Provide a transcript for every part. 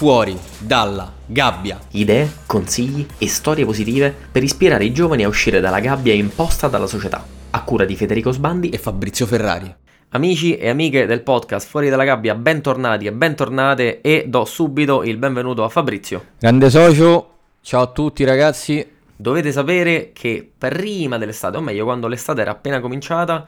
fuori dalla gabbia. Idee, consigli e storie positive per ispirare i giovani a uscire dalla gabbia imposta dalla società. A cura di Federico Sbandi e Fabrizio Ferrari. Amici e amiche del podcast Fuori dalla gabbia, bentornati e bentornate e do subito il benvenuto a Fabrizio. Grande socio, ciao a tutti ragazzi. Dovete sapere che prima dell'estate, o meglio quando l'estate era appena cominciata,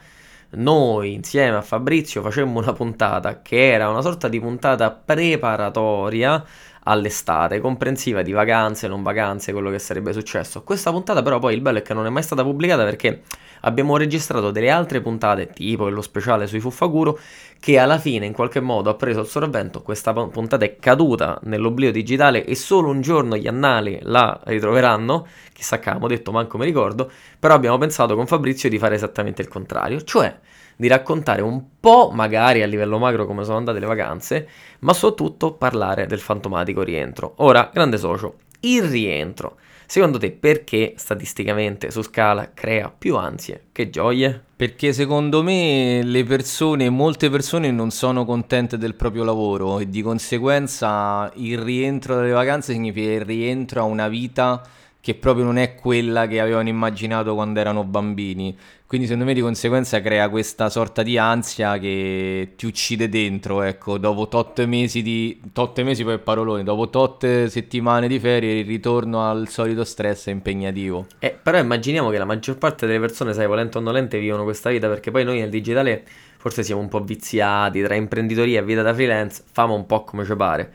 noi insieme a Fabrizio facemmo una puntata che era una sorta di puntata preparatoria all'estate, comprensiva di vacanze, non vacanze, quello che sarebbe successo. Questa puntata però poi il bello è che non è mai stata pubblicata perché abbiamo registrato delle altre puntate, tipo lo speciale sui Fuffaguro, che alla fine in qualche modo ha preso il sopravvento, questa puntata è caduta nell'oblio digitale e solo un giorno gli annali la ritroveranno, chissà che abbiamo detto, manco mi ricordo, però abbiamo pensato con Fabrizio di fare esattamente il contrario, cioè di raccontare un po', magari a livello macro, come sono andate le vacanze, ma soprattutto parlare del fantomatico rientro. Ora, grande socio, il rientro. Secondo te perché statisticamente su scala crea più ansie che gioie? Perché secondo me le persone, molte persone non sono contente del proprio lavoro e di conseguenza il rientro dalle vacanze significa il rientro a una vita che proprio non è quella che avevano immaginato quando erano bambini. Quindi secondo me di conseguenza crea questa sorta di ansia che ti uccide dentro, ecco, dopo tot mesi di... tot mesi poi paroloni, dopo tot settimane di ferie il ritorno al solito stress è impegnativo. Eh, però immaginiamo che la maggior parte delle persone, sai, volente o nolente, vivono questa vita perché poi noi nel digitale forse siamo un po' viziati tra imprenditoria e vita da freelance, famo un po' come ci pare.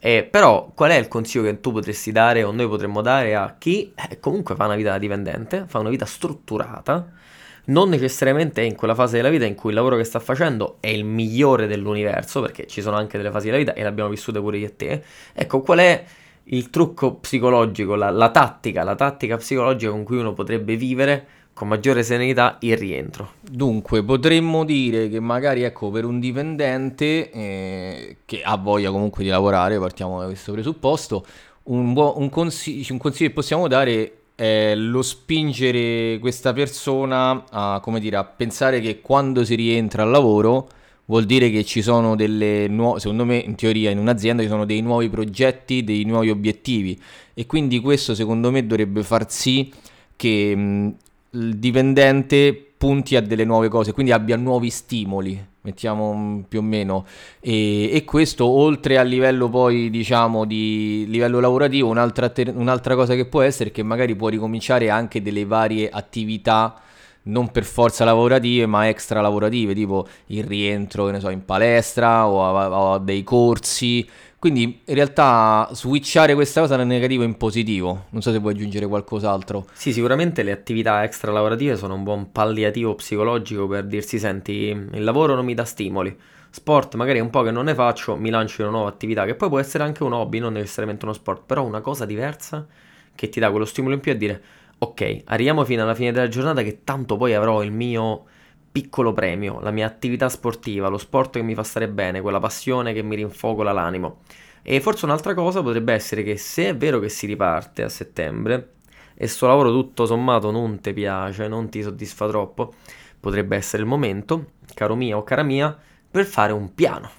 Eh, però qual è il consiglio che tu potresti dare o noi potremmo dare a chi eh, comunque fa una vita dipendente, fa una vita strutturata, non necessariamente è in quella fase della vita in cui il lavoro che sta facendo è il migliore dell'universo, perché ci sono anche delle fasi della vita e le abbiamo vissute pure io e te. Ecco, qual è il trucco psicologico, la, la tattica, la tattica psicologica con cui uno potrebbe vivere con maggiore serenità il rientro. Dunque, potremmo dire che magari ecco per un dipendente eh, che ha voglia comunque di lavorare, partiamo da questo presupposto, un, buo, un, consig- un consiglio che possiamo dare è lo spingere questa persona a, come dire, a pensare che quando si rientra al lavoro vuol dire che ci sono delle nuove, secondo me in teoria in un'azienda ci sono dei nuovi progetti, dei nuovi obiettivi. E quindi questo secondo me dovrebbe far sì che mh, il dipendente punti a delle nuove cose, quindi abbia nuovi stimoli, mettiamo più o meno. E, e questo oltre a livello poi diciamo di livello lavorativo, un'altra, ter- un'altra cosa che può essere che magari può ricominciare anche delle varie attività non per forza lavorative, ma extra lavorative, tipo il rientro, che ne so, in palestra o a, a dei corsi. Quindi in realtà switchare questa cosa da negativo in positivo. Non so se vuoi aggiungere qualcos'altro. Sì, sicuramente le attività extra lavorative sono un buon palliativo psicologico per dirsi senti, il lavoro non mi dà stimoli. Sport magari è un po' che non ne faccio, mi lancio in una nuova attività che poi può essere anche un hobby, non necessariamente uno sport, però una cosa diversa che ti dà quello stimolo in più a dire ok, arriviamo fino alla fine della giornata che tanto poi avrò il mio piccolo premio, la mia attività sportiva, lo sport che mi fa stare bene, quella passione che mi rinfocola l'animo. E forse un'altra cosa potrebbe essere che se è vero che si riparte a settembre e sto lavoro tutto sommato non ti piace, non ti soddisfa troppo, potrebbe essere il momento, caro mio o cara mia, per fare un piano.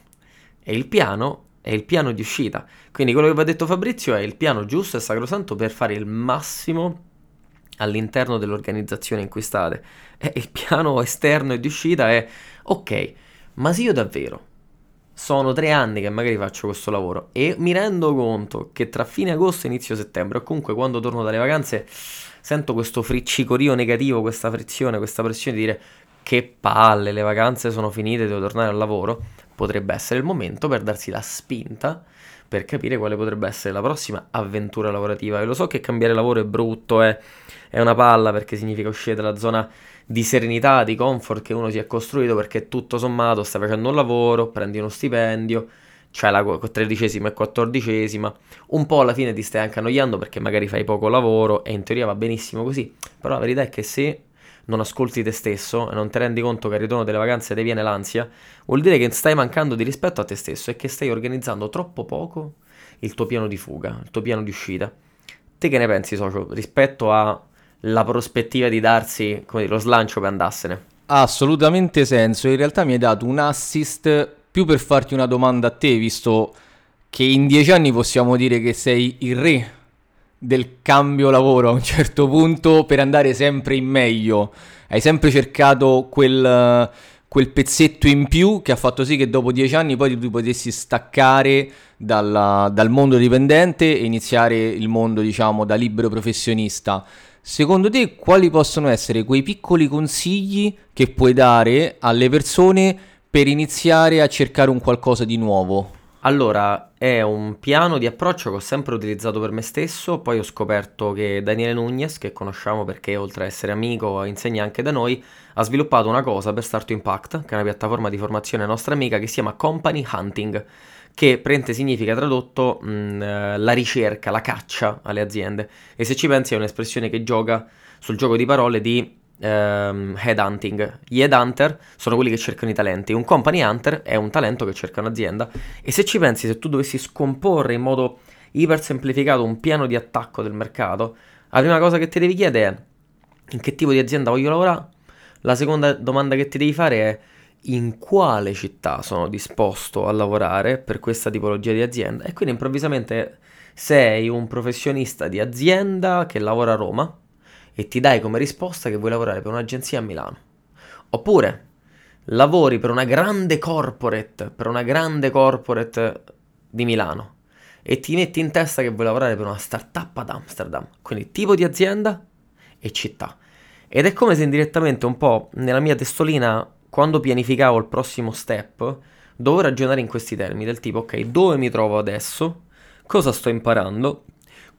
E il piano è il piano di uscita. Quindi quello che vi ha detto Fabrizio è il piano giusto e sacrosanto per fare il massimo all'interno dell'organizzazione in cui state. E il piano esterno e di uscita è ok, ma se io davvero sono tre anni che magari faccio questo lavoro e mi rendo conto che tra fine agosto e inizio settembre, o comunque quando torno dalle vacanze, sento questo friccicorio negativo, questa frizione, questa pressione di dire che palle, le vacanze sono finite, devo tornare al lavoro, potrebbe essere il momento per darsi la spinta per capire quale potrebbe essere la prossima avventura lavorativa. E lo so che cambiare lavoro è brutto, è, è una palla perché significa uscire dalla zona di serenità, di comfort che uno si è costruito perché tutto sommato stai facendo un lavoro, prendi uno stipendio, c'hai la tredicesima e quattordicesima, un po' alla fine ti stai anche annoiando perché magari fai poco lavoro e in teoria va benissimo così, però la verità è che se non ascolti te stesso e non ti rendi conto che al ritorno delle vacanze ti viene l'ansia, vuol dire che stai mancando di rispetto a te stesso e che stai organizzando troppo poco il tuo piano di fuga, il tuo piano di uscita. Te che ne pensi, socio, rispetto alla prospettiva di darsi dire, lo slancio per andarsene? Assolutamente senso. In realtà mi hai dato un assist più per farti una domanda a te, visto che in dieci anni possiamo dire che sei il re del cambio lavoro a un certo punto per andare sempre in meglio. Hai sempre cercato quel, quel pezzetto in più che ha fatto sì che dopo dieci anni poi tu potessi staccare dalla, dal mondo dipendente e iniziare il mondo, diciamo, da libero professionista. Secondo te quali possono essere quei piccoli consigli che puoi dare alle persone per iniziare a cercare un qualcosa di nuovo? Allora, è un piano di approccio che ho sempre utilizzato per me stesso, poi ho scoperto che Daniele Nunez, che conosciamo perché oltre a essere amico insegna anche da noi, ha sviluppato una cosa per Start Impact, che è una piattaforma di formazione nostra amica che si chiama Company Hunting, che prende significa tradotto mh, mm, eh, la ricerca, la caccia alle aziende. E se ci pensi è un'espressione che gioca sul gioco di parole di ehm, headhunting. Gli headhunter sono quelli che cercano i talenti, un company hunter è un talento che cerca un'azienda. E se ci pensi, se tu dovessi scomporre in modo iper semplificato un piano di attacco del mercato, la prima cosa che ti devi chiedere è in che tipo di azienda voglio lavorare? La seconda domanda che ti devi fare è in quale città sono disposto a lavorare per questa tipologia di azienda e quindi improvvisamente sei un professionista di azienda che lavora a Roma e ti dai come risposta che vuoi lavorare per un'agenzia a Milano. Oppure lavori per una grande corporate, per una grande corporate di Milano e ti metti in testa che vuoi lavorare per una startup ad Amsterdam. Quindi tipo di azienda e città. Ed è come se indirettamente un po' nella mia testolina, quando pianificavo il prossimo step, dovevo ragionare in questi termini, del tipo, ok, dove mi trovo adesso? Cosa sto imparando?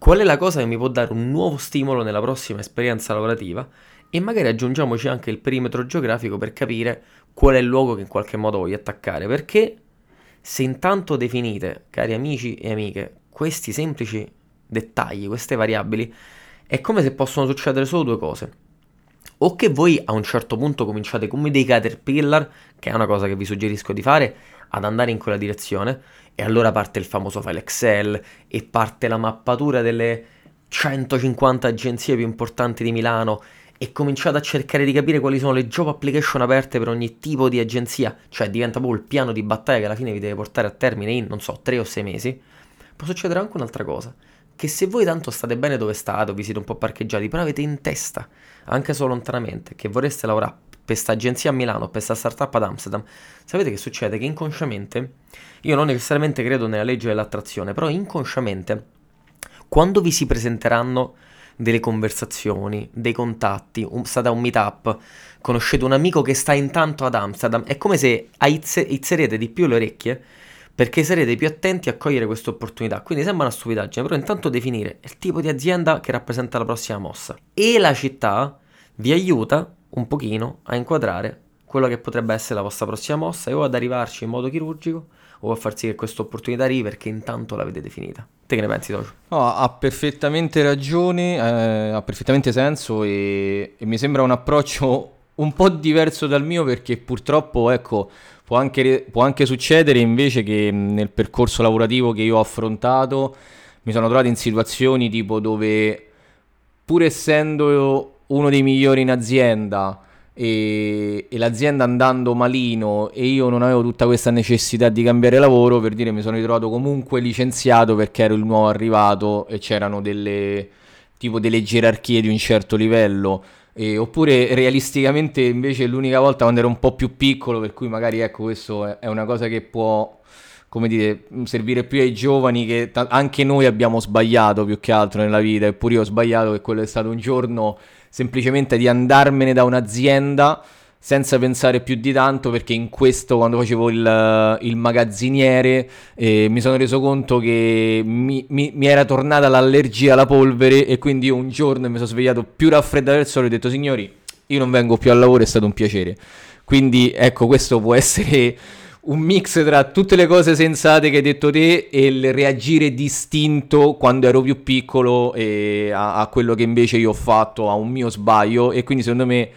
Qual è la cosa che mi può dare un nuovo stimolo nella prossima esperienza lavorativa? E magari aggiungiamoci anche il perimetro geografico per capire qual è il luogo che in qualche modo voglio attaccare. Perché se intanto definite, cari amici e amiche, questi semplici dettagli, queste variabili, è come se possono succedere solo due cose. O che voi a un certo punto cominciate come dei caterpillar, che è una cosa che vi suggerisco di fare, ad andare in quella direzione, e allora parte il famoso file Excel e parte la mappatura delle 150 agenzie più importanti di Milano e cominciate a cercare di capire quali sono le job application aperte per ogni tipo di agenzia, cioè diventa proprio il piano di battaglia che alla fine vi deve portare a termine in, non so, 3 o 6 mesi, può succedere anche un'altra cosa, che se voi tanto state bene dove state vi siete un po' parcheggiati, però avete in testa, anche solo lontanamente, che vorreste lavorare per questa agenzia a Milano, per questa startup ad Amsterdam, sapete che succede? Che inconsciamente, io non necessariamente credo nella legge dell'attrazione, però inconsciamente, quando vi si presenteranno delle conversazioni, dei contatti, un, state a un meetup, conoscete un amico che sta intanto ad Amsterdam, è come se aizzerete di più le orecchie perché sarete più attenti a cogliere queste opportunità. Quindi sembra una stupidaggine, però intanto definire il tipo di azienda che rappresenta la prossima mossa e la città vi aiuta un pochino a inquadrare quello che potrebbe essere la vostra prossima mossa e o ad arrivarci in modo chirurgico o a far sì che questa opportunità arrivi perché intanto l'avete definita. Te che ne pensi, Tocio? No, ha perfettamente ragione, eh, ha perfettamente senso e, e mi sembra un approccio un po' diverso dal mio perché purtroppo, ecco, può anche, può anche succedere invece che nel percorso lavorativo che io ho affrontato mi sono trovato in situazioni tipo dove pur essendo uno dei migliori in azienda e, e, l'azienda andando malino e io non avevo tutta questa necessità di cambiare lavoro, per dire mi sono ritrovato comunque licenziato perché ero il nuovo arrivato e c'erano delle tipo delle gerarchie di un certo livello. E, oppure realisticamente invece l'unica volta quando ero un po' più piccolo, per cui magari ecco questo è, una cosa che può come dire, servire più ai giovani che t- anche noi abbiamo sbagliato più che altro nella vita, eppure io ho sbagliato che quello è stato un giorno semplicemente di andarmene da un'azienda senza pensare più di tanto perché in questo quando facevo il, il magazziniere eh, mi sono reso conto che mi, mi, mi, era tornata l'allergia alla polvere e quindi io un giorno mi sono svegliato più raffreddato del solito e ho detto signori io non vengo più al lavoro è stato un piacere. Quindi ecco questo può essere un mix tra tutte le cose sensate che hai detto te e il reagire distinto quando ero più piccolo a, a, quello che invece io ho fatto, a un mio sbaglio e quindi secondo me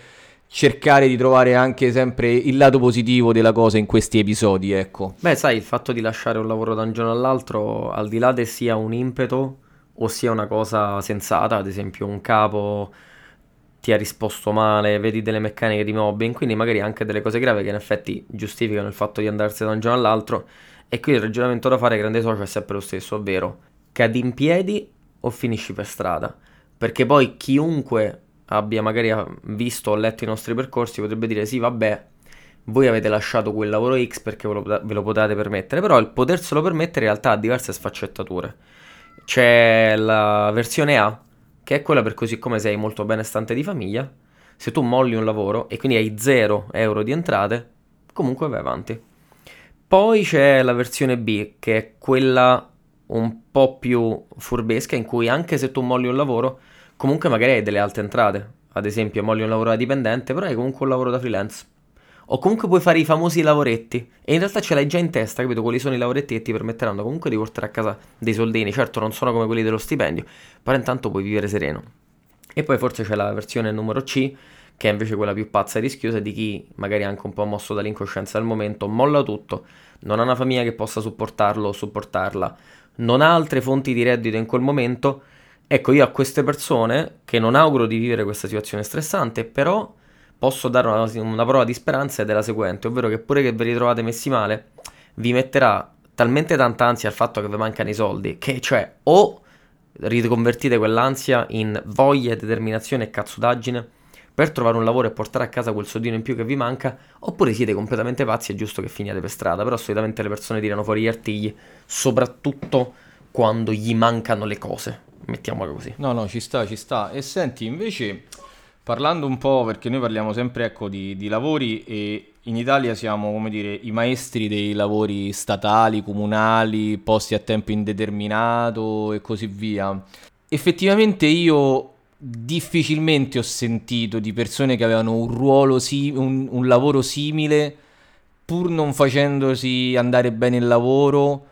cercare di trovare anche sempre il lato positivo della cosa in questi episodi, ecco. Beh, sai, il fatto di lasciare un lavoro da un giorno all'altro, al di là che sia un impeto o sia una cosa sensata, ad esempio un capo ti ha risposto male, vedi delle meccaniche di mobbing, quindi magari anche delle cose gravi che in effetti giustificano il fatto di andarsene da un giorno all'altro, E qui il ragionamento da fare, grande socio, è sempre lo stesso, ovvero cadi in piedi o finisci per strada. Perché poi chiunque abbia magari visto o letto i nostri percorsi potrebbe dire sì, vabbè, voi avete lasciato quel lavoro X perché ve lo, ve lo potete permettere, però il poterselo permettere in realtà ha diverse sfaccettature. C'è la versione A, che è quella per così come sei molto benestante di famiglia, se tu molli un lavoro e quindi hai 0 euro di entrate, comunque vai avanti. Poi c'è la versione B, che è quella un po' più furbesca, in cui anche se tu molli un lavoro, comunque magari hai delle alte entrate. Ad esempio, molli un lavoro da dipendente, però hai comunque un lavoro da freelance. O comunque puoi fare i famosi lavoretti. E in realtà ce l'hai già in testa, capito? Quali sono i lavoretti che ti permetteranno comunque di portare a casa dei soldini. Certo, non sono come quelli dello stipendio, però intanto puoi vivere sereno. E poi forse c'è la versione numero C, che è invece quella più pazza e rischiosa di chi, magari anche un po' mosso dall'incoscienza al momento, molla tutto, non ha una famiglia che possa supportarlo o supportarla, non ha altre fonti di reddito in quel momento. Ecco, io a queste persone, che non auguro di vivere questa situazione stressante, però posso dare una, una prova di speranza ed è la seguente, ovvero che pure che vi ritrovate messi male, vi metterà talmente tanta ansia al fatto che vi mancano i soldi, che cioè o riconvertite quell'ansia in voglia, determinazione e cazzodaggine per trovare un lavoro e portare a casa quel soldino in più che vi manca, oppure siete completamente pazzi, è giusto che finiate per strada, però solitamente le persone tirano fuori gli artigli, soprattutto quando gli mancano le cose, mettiamola così. No, no, ci sta, ci sta. E senti, invece Parlando un po', perché noi parliamo sempre ecco, di, di, lavori e in Italia siamo, come dire, i maestri dei lavori statali, comunali, posti a tempo indeterminato e così via. Effettivamente io difficilmente ho sentito di persone che avevano un ruolo, si- un, un lavoro simile, pur non facendosi andare bene il lavoro,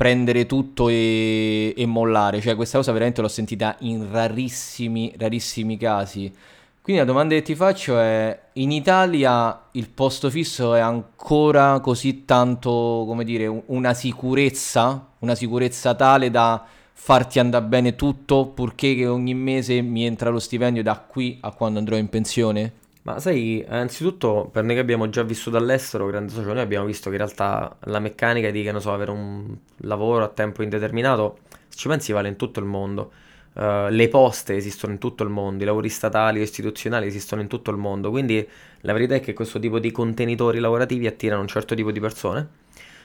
prendere tutto e, e mollare. Cioè questa cosa veramente l'ho sentita in rarissimi, rarissimi casi. Quindi la domanda che ti faccio è, in Italia il posto fisso è ancora così tanto, come dire, una sicurezza, una sicurezza tale da farti andare bene tutto purché che ogni mese mi entra lo stipendio da qui a quando andrò in pensione? Ma sai, innanzitutto per noi che abbiamo già vissuto all'estero, grande socio, noi abbiamo visto che in realtà la meccanica di, che non so, avere un lavoro a tempo indeterminato, se ci pensi vale in tutto il mondo. Uh, le poste esistono in tutto il mondo, i lavori statali o istituzionali esistono in tutto il mondo, quindi la verità è che questo tipo di contenitori lavorativi attirano un certo tipo di persone,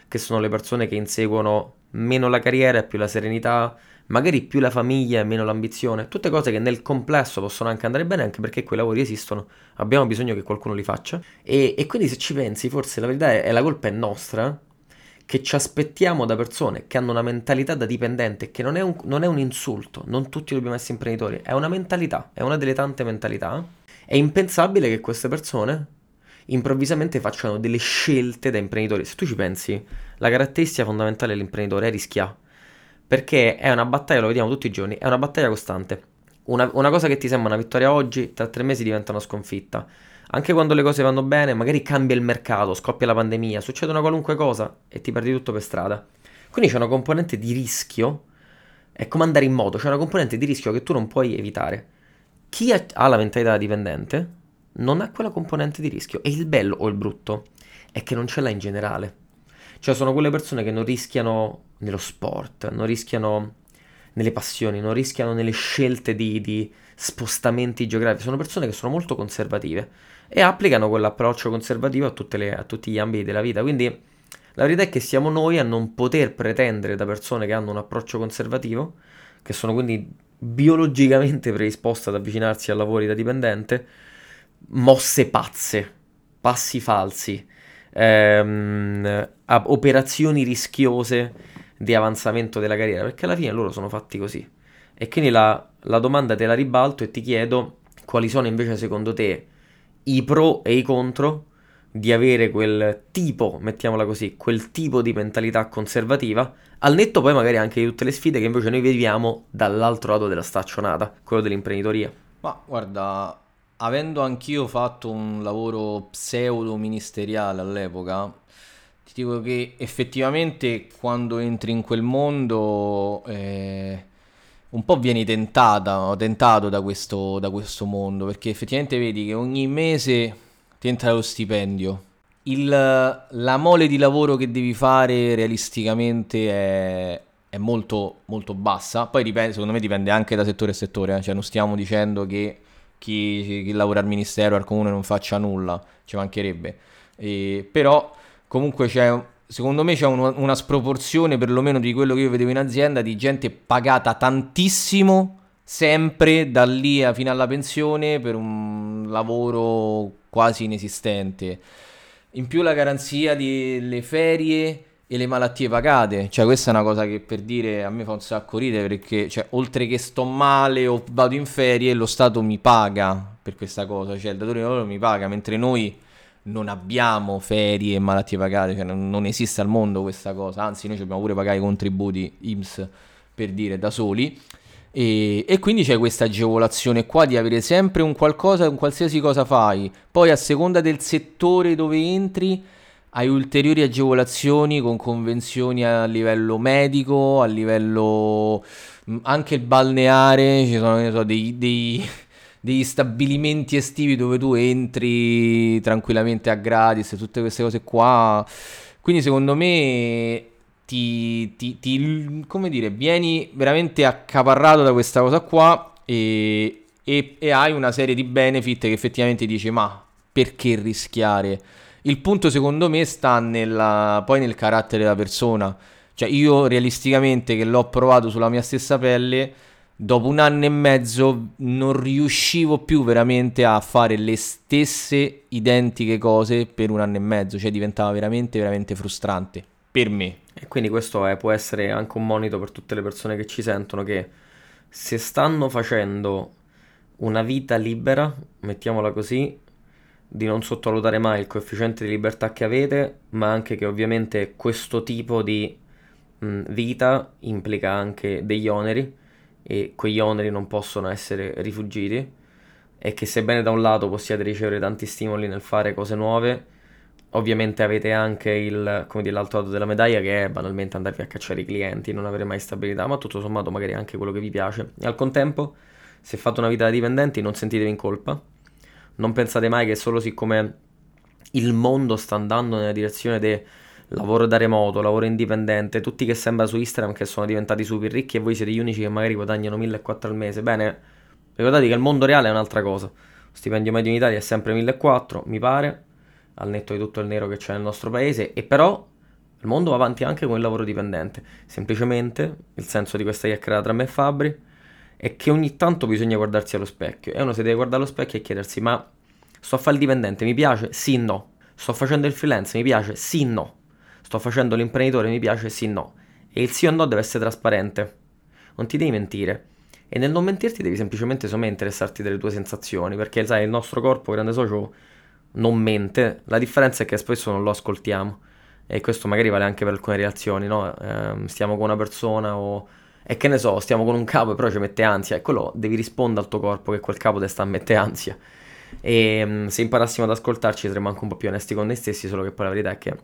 che sono le persone che inseguono meno la carriera e più la serenità, magari più la famiglia e meno l'ambizione, tutte cose che nel complesso possono anche andare bene anche perché quei lavori esistono, abbiamo bisogno che qualcuno li faccia e, e quindi se ci pensi forse la verità è, è la colpa è nostra che ci aspettiamo da persone che hanno una mentalità da dipendente, che non è, un, non è un insulto, non tutti dobbiamo essere imprenditori, è una mentalità, è una delle tante mentalità. È impensabile che queste persone improvvisamente facciano delle scelte da imprenditori. Se tu ci pensi, la caratteristica fondamentale dell'imprenditore è rischiare, perché è una battaglia, lo vediamo tutti i giorni, è una battaglia costante. Una, una cosa che ti sembra una vittoria oggi, tra tre mesi diventa una sconfitta anche quando le cose vanno bene, magari cambia il mercato, scoppia la pandemia, succede una qualunque cosa e ti perdi tutto per strada. Quindi c'è una componente di rischio, è come andare in moto, c'è una componente di rischio che tu non puoi evitare. Chi ha la mentalità dipendente non ha quella componente di rischio e il bello o il brutto è che non ce l'ha in generale. Cioè sono quelle persone che non rischiano nello sport, non rischiano nelle passioni, non rischiano nelle scelte di, di spostamenti geografici, sono persone che sono molto conservative e applicano quell'approccio conservativo a, le, a tutti gli ambiti della vita. Quindi la verità è che siamo noi a non poter pretendere da persone che hanno un approccio conservativo, che sono quindi biologicamente predisposte ad avvicinarsi a lavori da dipendente, mosse pazze, passi falsi, ehm, operazioni rischiose di avanzamento della carriera, perché alla fine loro sono fatti così. E quindi la, la domanda te la ribalto e ti chiedo quali sono invece secondo te i pro e i contro di avere quel tipo, mettiamola così, quel tipo di mentalità conservativa, al netto poi magari anche di tutte le sfide che invece noi viviamo dall'altro lato della staccionata, quello dell'imprenditoria. Ma guarda, avendo anch'io fatto un lavoro pseudo ministeriale all'epoca, ti dico che effettivamente quando entri in quel mondo... Eh un po' vieni tentata, tentato da questo, da questo mondo, perché effettivamente vedi che ogni mese ti entra lo stipendio, il, la mole di lavoro che devi fare realisticamente è, è molto, molto bassa. Poi dipende, secondo me dipende anche da settore a settore, eh. cioè non stiamo dicendo che chi, chi, lavora al ministero, al comune non faccia nulla, ci mancherebbe. E, però comunque c'è, secondo me c'è un, una sproporzione perlomeno di quello che io vedevo in azienda di gente pagata tantissimo sempre da lì fino alla pensione per un lavoro quasi inesistente. In più la garanzia delle ferie e le malattie pagate, cioè questa è una cosa che per dire a me fa un sacco ridere perché cioè, oltre che sto male o vado in ferie lo Stato mi paga per questa cosa, cioè il datore di lavoro mi paga mentre noi non abbiamo ferie e malattie pagate, cioè non, esiste al mondo questa cosa, anzi noi dobbiamo pure pagare i contributi IMSS per dire da soli. E, e, quindi c'è questa agevolazione qua di avere sempre un qualcosa, un qualsiasi cosa fai, poi a seconda del settore dove entri hai ulteriori agevolazioni con convenzioni a livello medico, a livello mm, anche balneare, ci sono so, dei, dei, degli stabilimenti estivi dove tu entri tranquillamente a gratis, tutte queste cose qua. Quindi secondo me ti, ti, ti come dire, vieni veramente accaparrato da questa cosa qua e, e, e hai una serie di benefit che effettivamente dici ma perché rischiare? Il punto secondo me sta nella, poi nel carattere della persona. Cioè io realisticamente che l'ho provato sulla mia stessa pelle, dopo un anno e mezzo non riuscivo più veramente a fare le stesse identiche cose per un anno e mezzo. Cioè diventava veramente, veramente frustrante per me. E quindi questo è, può essere anche un monito per tutte le persone che ci sentono che se stanno facendo una vita libera, mettiamola così, di non sottovalutare mai il coefficiente di libertà che avete, ma anche che ovviamente questo tipo di mh, vita implica anche degli oneri e quegli oneri non possono essere rifugiti e che sebbene da un lato possiate ricevere tanti stimoli nel fare cose nuove, ovviamente avete anche il, come dire, l'altro lato della medaglia che è banalmente andarvi a cacciare i clienti, non avere mai stabilità, ma tutto sommato magari anche quello che vi piace. E al contempo, se fate una vita da dipendenti non sentitevi in colpa, non pensate mai che solo siccome il mondo sta andando nella direzione del lavoro da remoto, lavoro indipendente, tutti che sembra su Instagram che sono diventati super ricchi e voi siete gli unici che magari guadagnano 1400 al mese. Bene, ricordate che il mondo reale è un'altra cosa. Lo stipendio medio in Italia è sempre 1400, mi pare, al netto di tutto il nero che c'è nel nostro paese, e però il mondo va avanti anche con il lavoro dipendente. Semplicemente il senso di questa chiacchierata tra me e Fabri è che ogni tanto bisogna guardarsi allo specchio e uno si deve guardare allo specchio e chiedersi ma sto a fare il dipendente, mi piace? Sì, no. Sto facendo il freelance, mi piace? Sì, no. Sto facendo l'imprenditore, mi piace? Sì, no. E il sì o no deve essere trasparente. Non ti devi mentire. E nel non mentirti devi semplicemente insomma, interessarti delle tue sensazioni, perché sai, il nostro corpo, grande socio, non mente. La differenza è che spesso non lo ascoltiamo. E questo magari vale anche per alcune reazioni, no? Eh, stiamo con una persona o e che ne so, stiamo con un capo e però ci mette ansia, e quello devi rispondere al tuo corpo che quel capo ti sta a mettere ansia. E mm, se imparassimo ad ascoltarci saremmo anche un po' più onesti con noi stessi, solo che poi la verità è che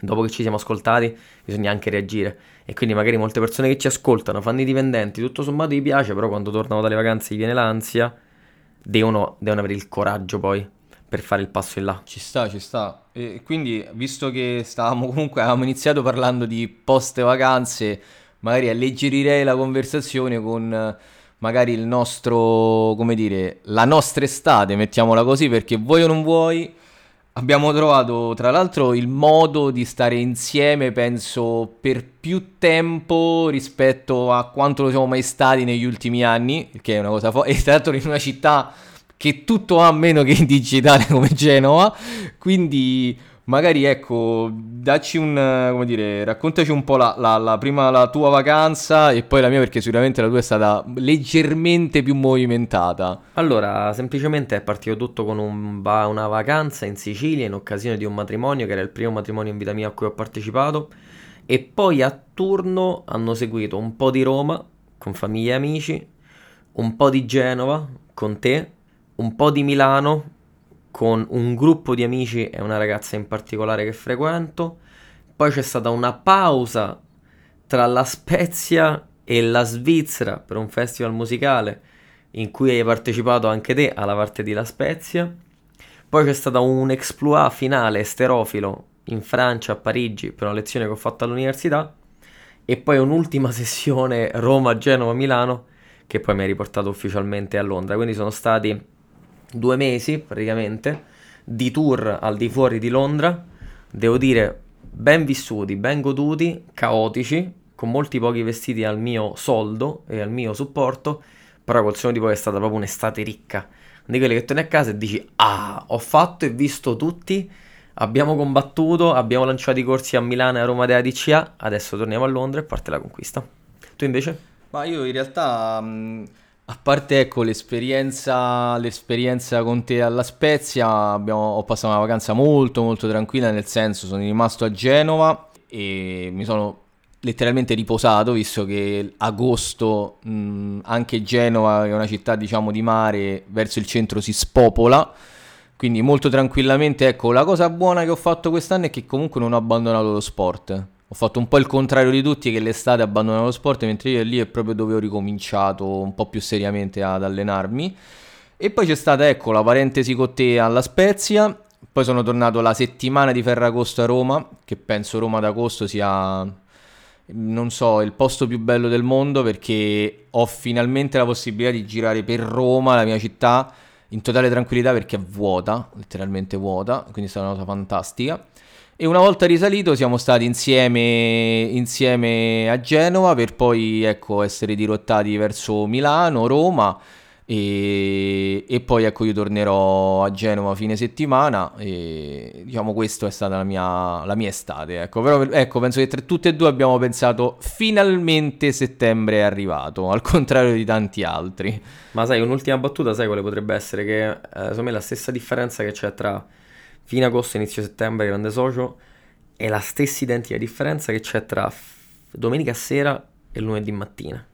dopo che ci siamo ascoltati bisogna anche reagire. E quindi magari molte persone che ci ascoltano fanno i dipendenti, tutto sommato gli piace, però quando tornano dalle vacanze gli viene l'ansia, devono, devono avere il coraggio poi per fare il passo in là. Ci sta, ci sta. E quindi, visto che stavamo comunque, avevamo iniziato parlando di post vacanze magari alleggerirei la conversazione con magari il nostro, come dire, la nostra estate, mettiamola così, perché vuoi o non vuoi, abbiamo trovato tra l'altro il modo di stare insieme, penso, per più tempo rispetto a quanto lo siamo mai stati negli ultimi anni, che è una cosa forte, e tra l'altro in una città che tutto ha meno che in digitale come Genova, quindi magari ecco, dacci un, come dire, raccontaci un po' la, la, la, prima la tua vacanza e poi la mia perché sicuramente la tua è stata leggermente più movimentata. Allora, semplicemente è partito tutto con un, una vacanza in Sicilia in occasione di un matrimonio che era il primo matrimonio in vita mia a cui ho partecipato e poi a turno hanno seguito un po' di Roma con famiglie e amici, un po' di Genova con te, un po' di Milano con un gruppo di amici e una ragazza in particolare che frequento. Poi c'è stata una pausa tra la Spezia e la Svizzera per un festival musicale in cui hai partecipato anche te alla parte di La Spezia. Poi c'è stata un exploit finale esterofilo in Francia, a Parigi, per una lezione che ho fatto all'università. E poi un'ultima sessione Roma, Genova, Milano, che poi mi ha riportato ufficialmente a Londra. Quindi sono stati due mesi praticamente di tour al di fuori di Londra. Devo dire, ben vissuti, ben goduti, caotici, con molti pochi vestiti al mio soldo e al mio supporto, però col segno di poi è stata proprio un'estate ricca. Di quelle che torni a casa e dici, ah, ho fatto e visto tutti, abbiamo combattuto, abbiamo lanciato i corsi a Milano e a Roma della DCA, adesso torniamo a Londra e parte la conquista. Tu invece? Ma io in realtà... Mh a parte ecco l'esperienza, l'esperienza con te alla Spezia, abbiamo, ho passato una vacanza molto molto tranquilla, nel senso sono rimasto a Genova e mi sono letteralmente riposato visto che agosto mh, anche Genova è una città diciamo di mare verso il centro si spopola. Quindi molto tranquillamente ecco la cosa buona che ho fatto quest'anno è che comunque non ho abbandonato lo sport ho fatto un po' il contrario di tutti che l'estate abbandonavo lo sport, mentre io lì è proprio dove ho ricominciato un po' più seriamente ad allenarmi. E poi c'è stata, ecco, la parentesi con te alla Spezia. Poi sono tornato la settimana di Ferragosto a Roma, che penso Roma d'agosto sia, non so, il posto più bello del mondo perché ho finalmente la possibilità di girare per Roma, la mia città, in totale tranquillità perché è vuota, letteralmente vuota, quindi è stata una cosa fantastica. E una volta risalito siamo stati insieme, insieme a Genova per poi ecco, essere dirottati verso Milano, Roma e, e, poi ecco io tornerò a Genova fine settimana e diciamo questa è stata la mia, la mia estate ecco. Però ecco penso che tra tutte e due abbiamo pensato finalmente settembre è arrivato al contrario di tanti altri. Ma sai un'ultima battuta sai quale potrebbe essere? Che eh, secondo me la stessa differenza che c'è tra fine agosto, inizio settembre, grande socio, è la stessa identica differenza che c'è tra domenica sera e lunedì mattina.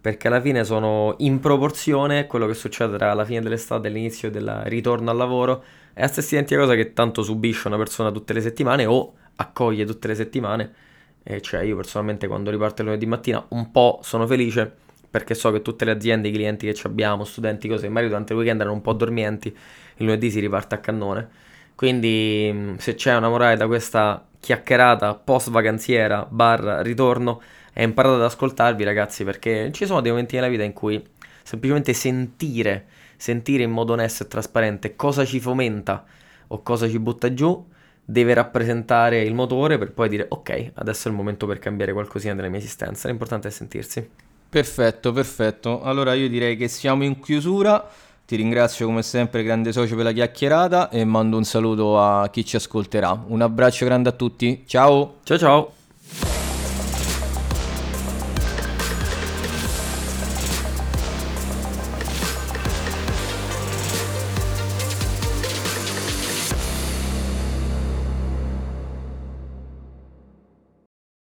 Perché alla fine sono in proporzione quello che succede tra la fine dell'estate e l'inizio del ritorno al lavoro. È la stessa identica cosa che tanto subisce una persona tutte le settimane o accoglie tutte le settimane. E cioè io personalmente quando riparto il lunedì mattina un po' sono felice perché so che tutte le aziende, i clienti che abbiamo, studenti, cose, magari durante il weekend erano un po' dormienti, il lunedì si riparte a cannone. Quindi mm, se c'è una morale da questa chiacchierata post vacanziera barra ritorno è imparate ad ascoltarvi ragazzi perché ci sono dei momenti nella vita in cui semplicemente sentire, sentire in modo onesto e trasparente cosa ci fomenta o cosa ci butta giù deve rappresentare il motore per poi dire ok, adesso è il momento per cambiare qualcosina della mia esistenza. L'importante è sentirsi. Perfetto, perfetto. Allora io direi che siamo in chiusura. Ti ringrazio come sempre, grande socio, per la chiacchierata e mando un saluto a chi ci ascolterà. Un abbraccio grande a tutti. Ciao. Ciao ciao.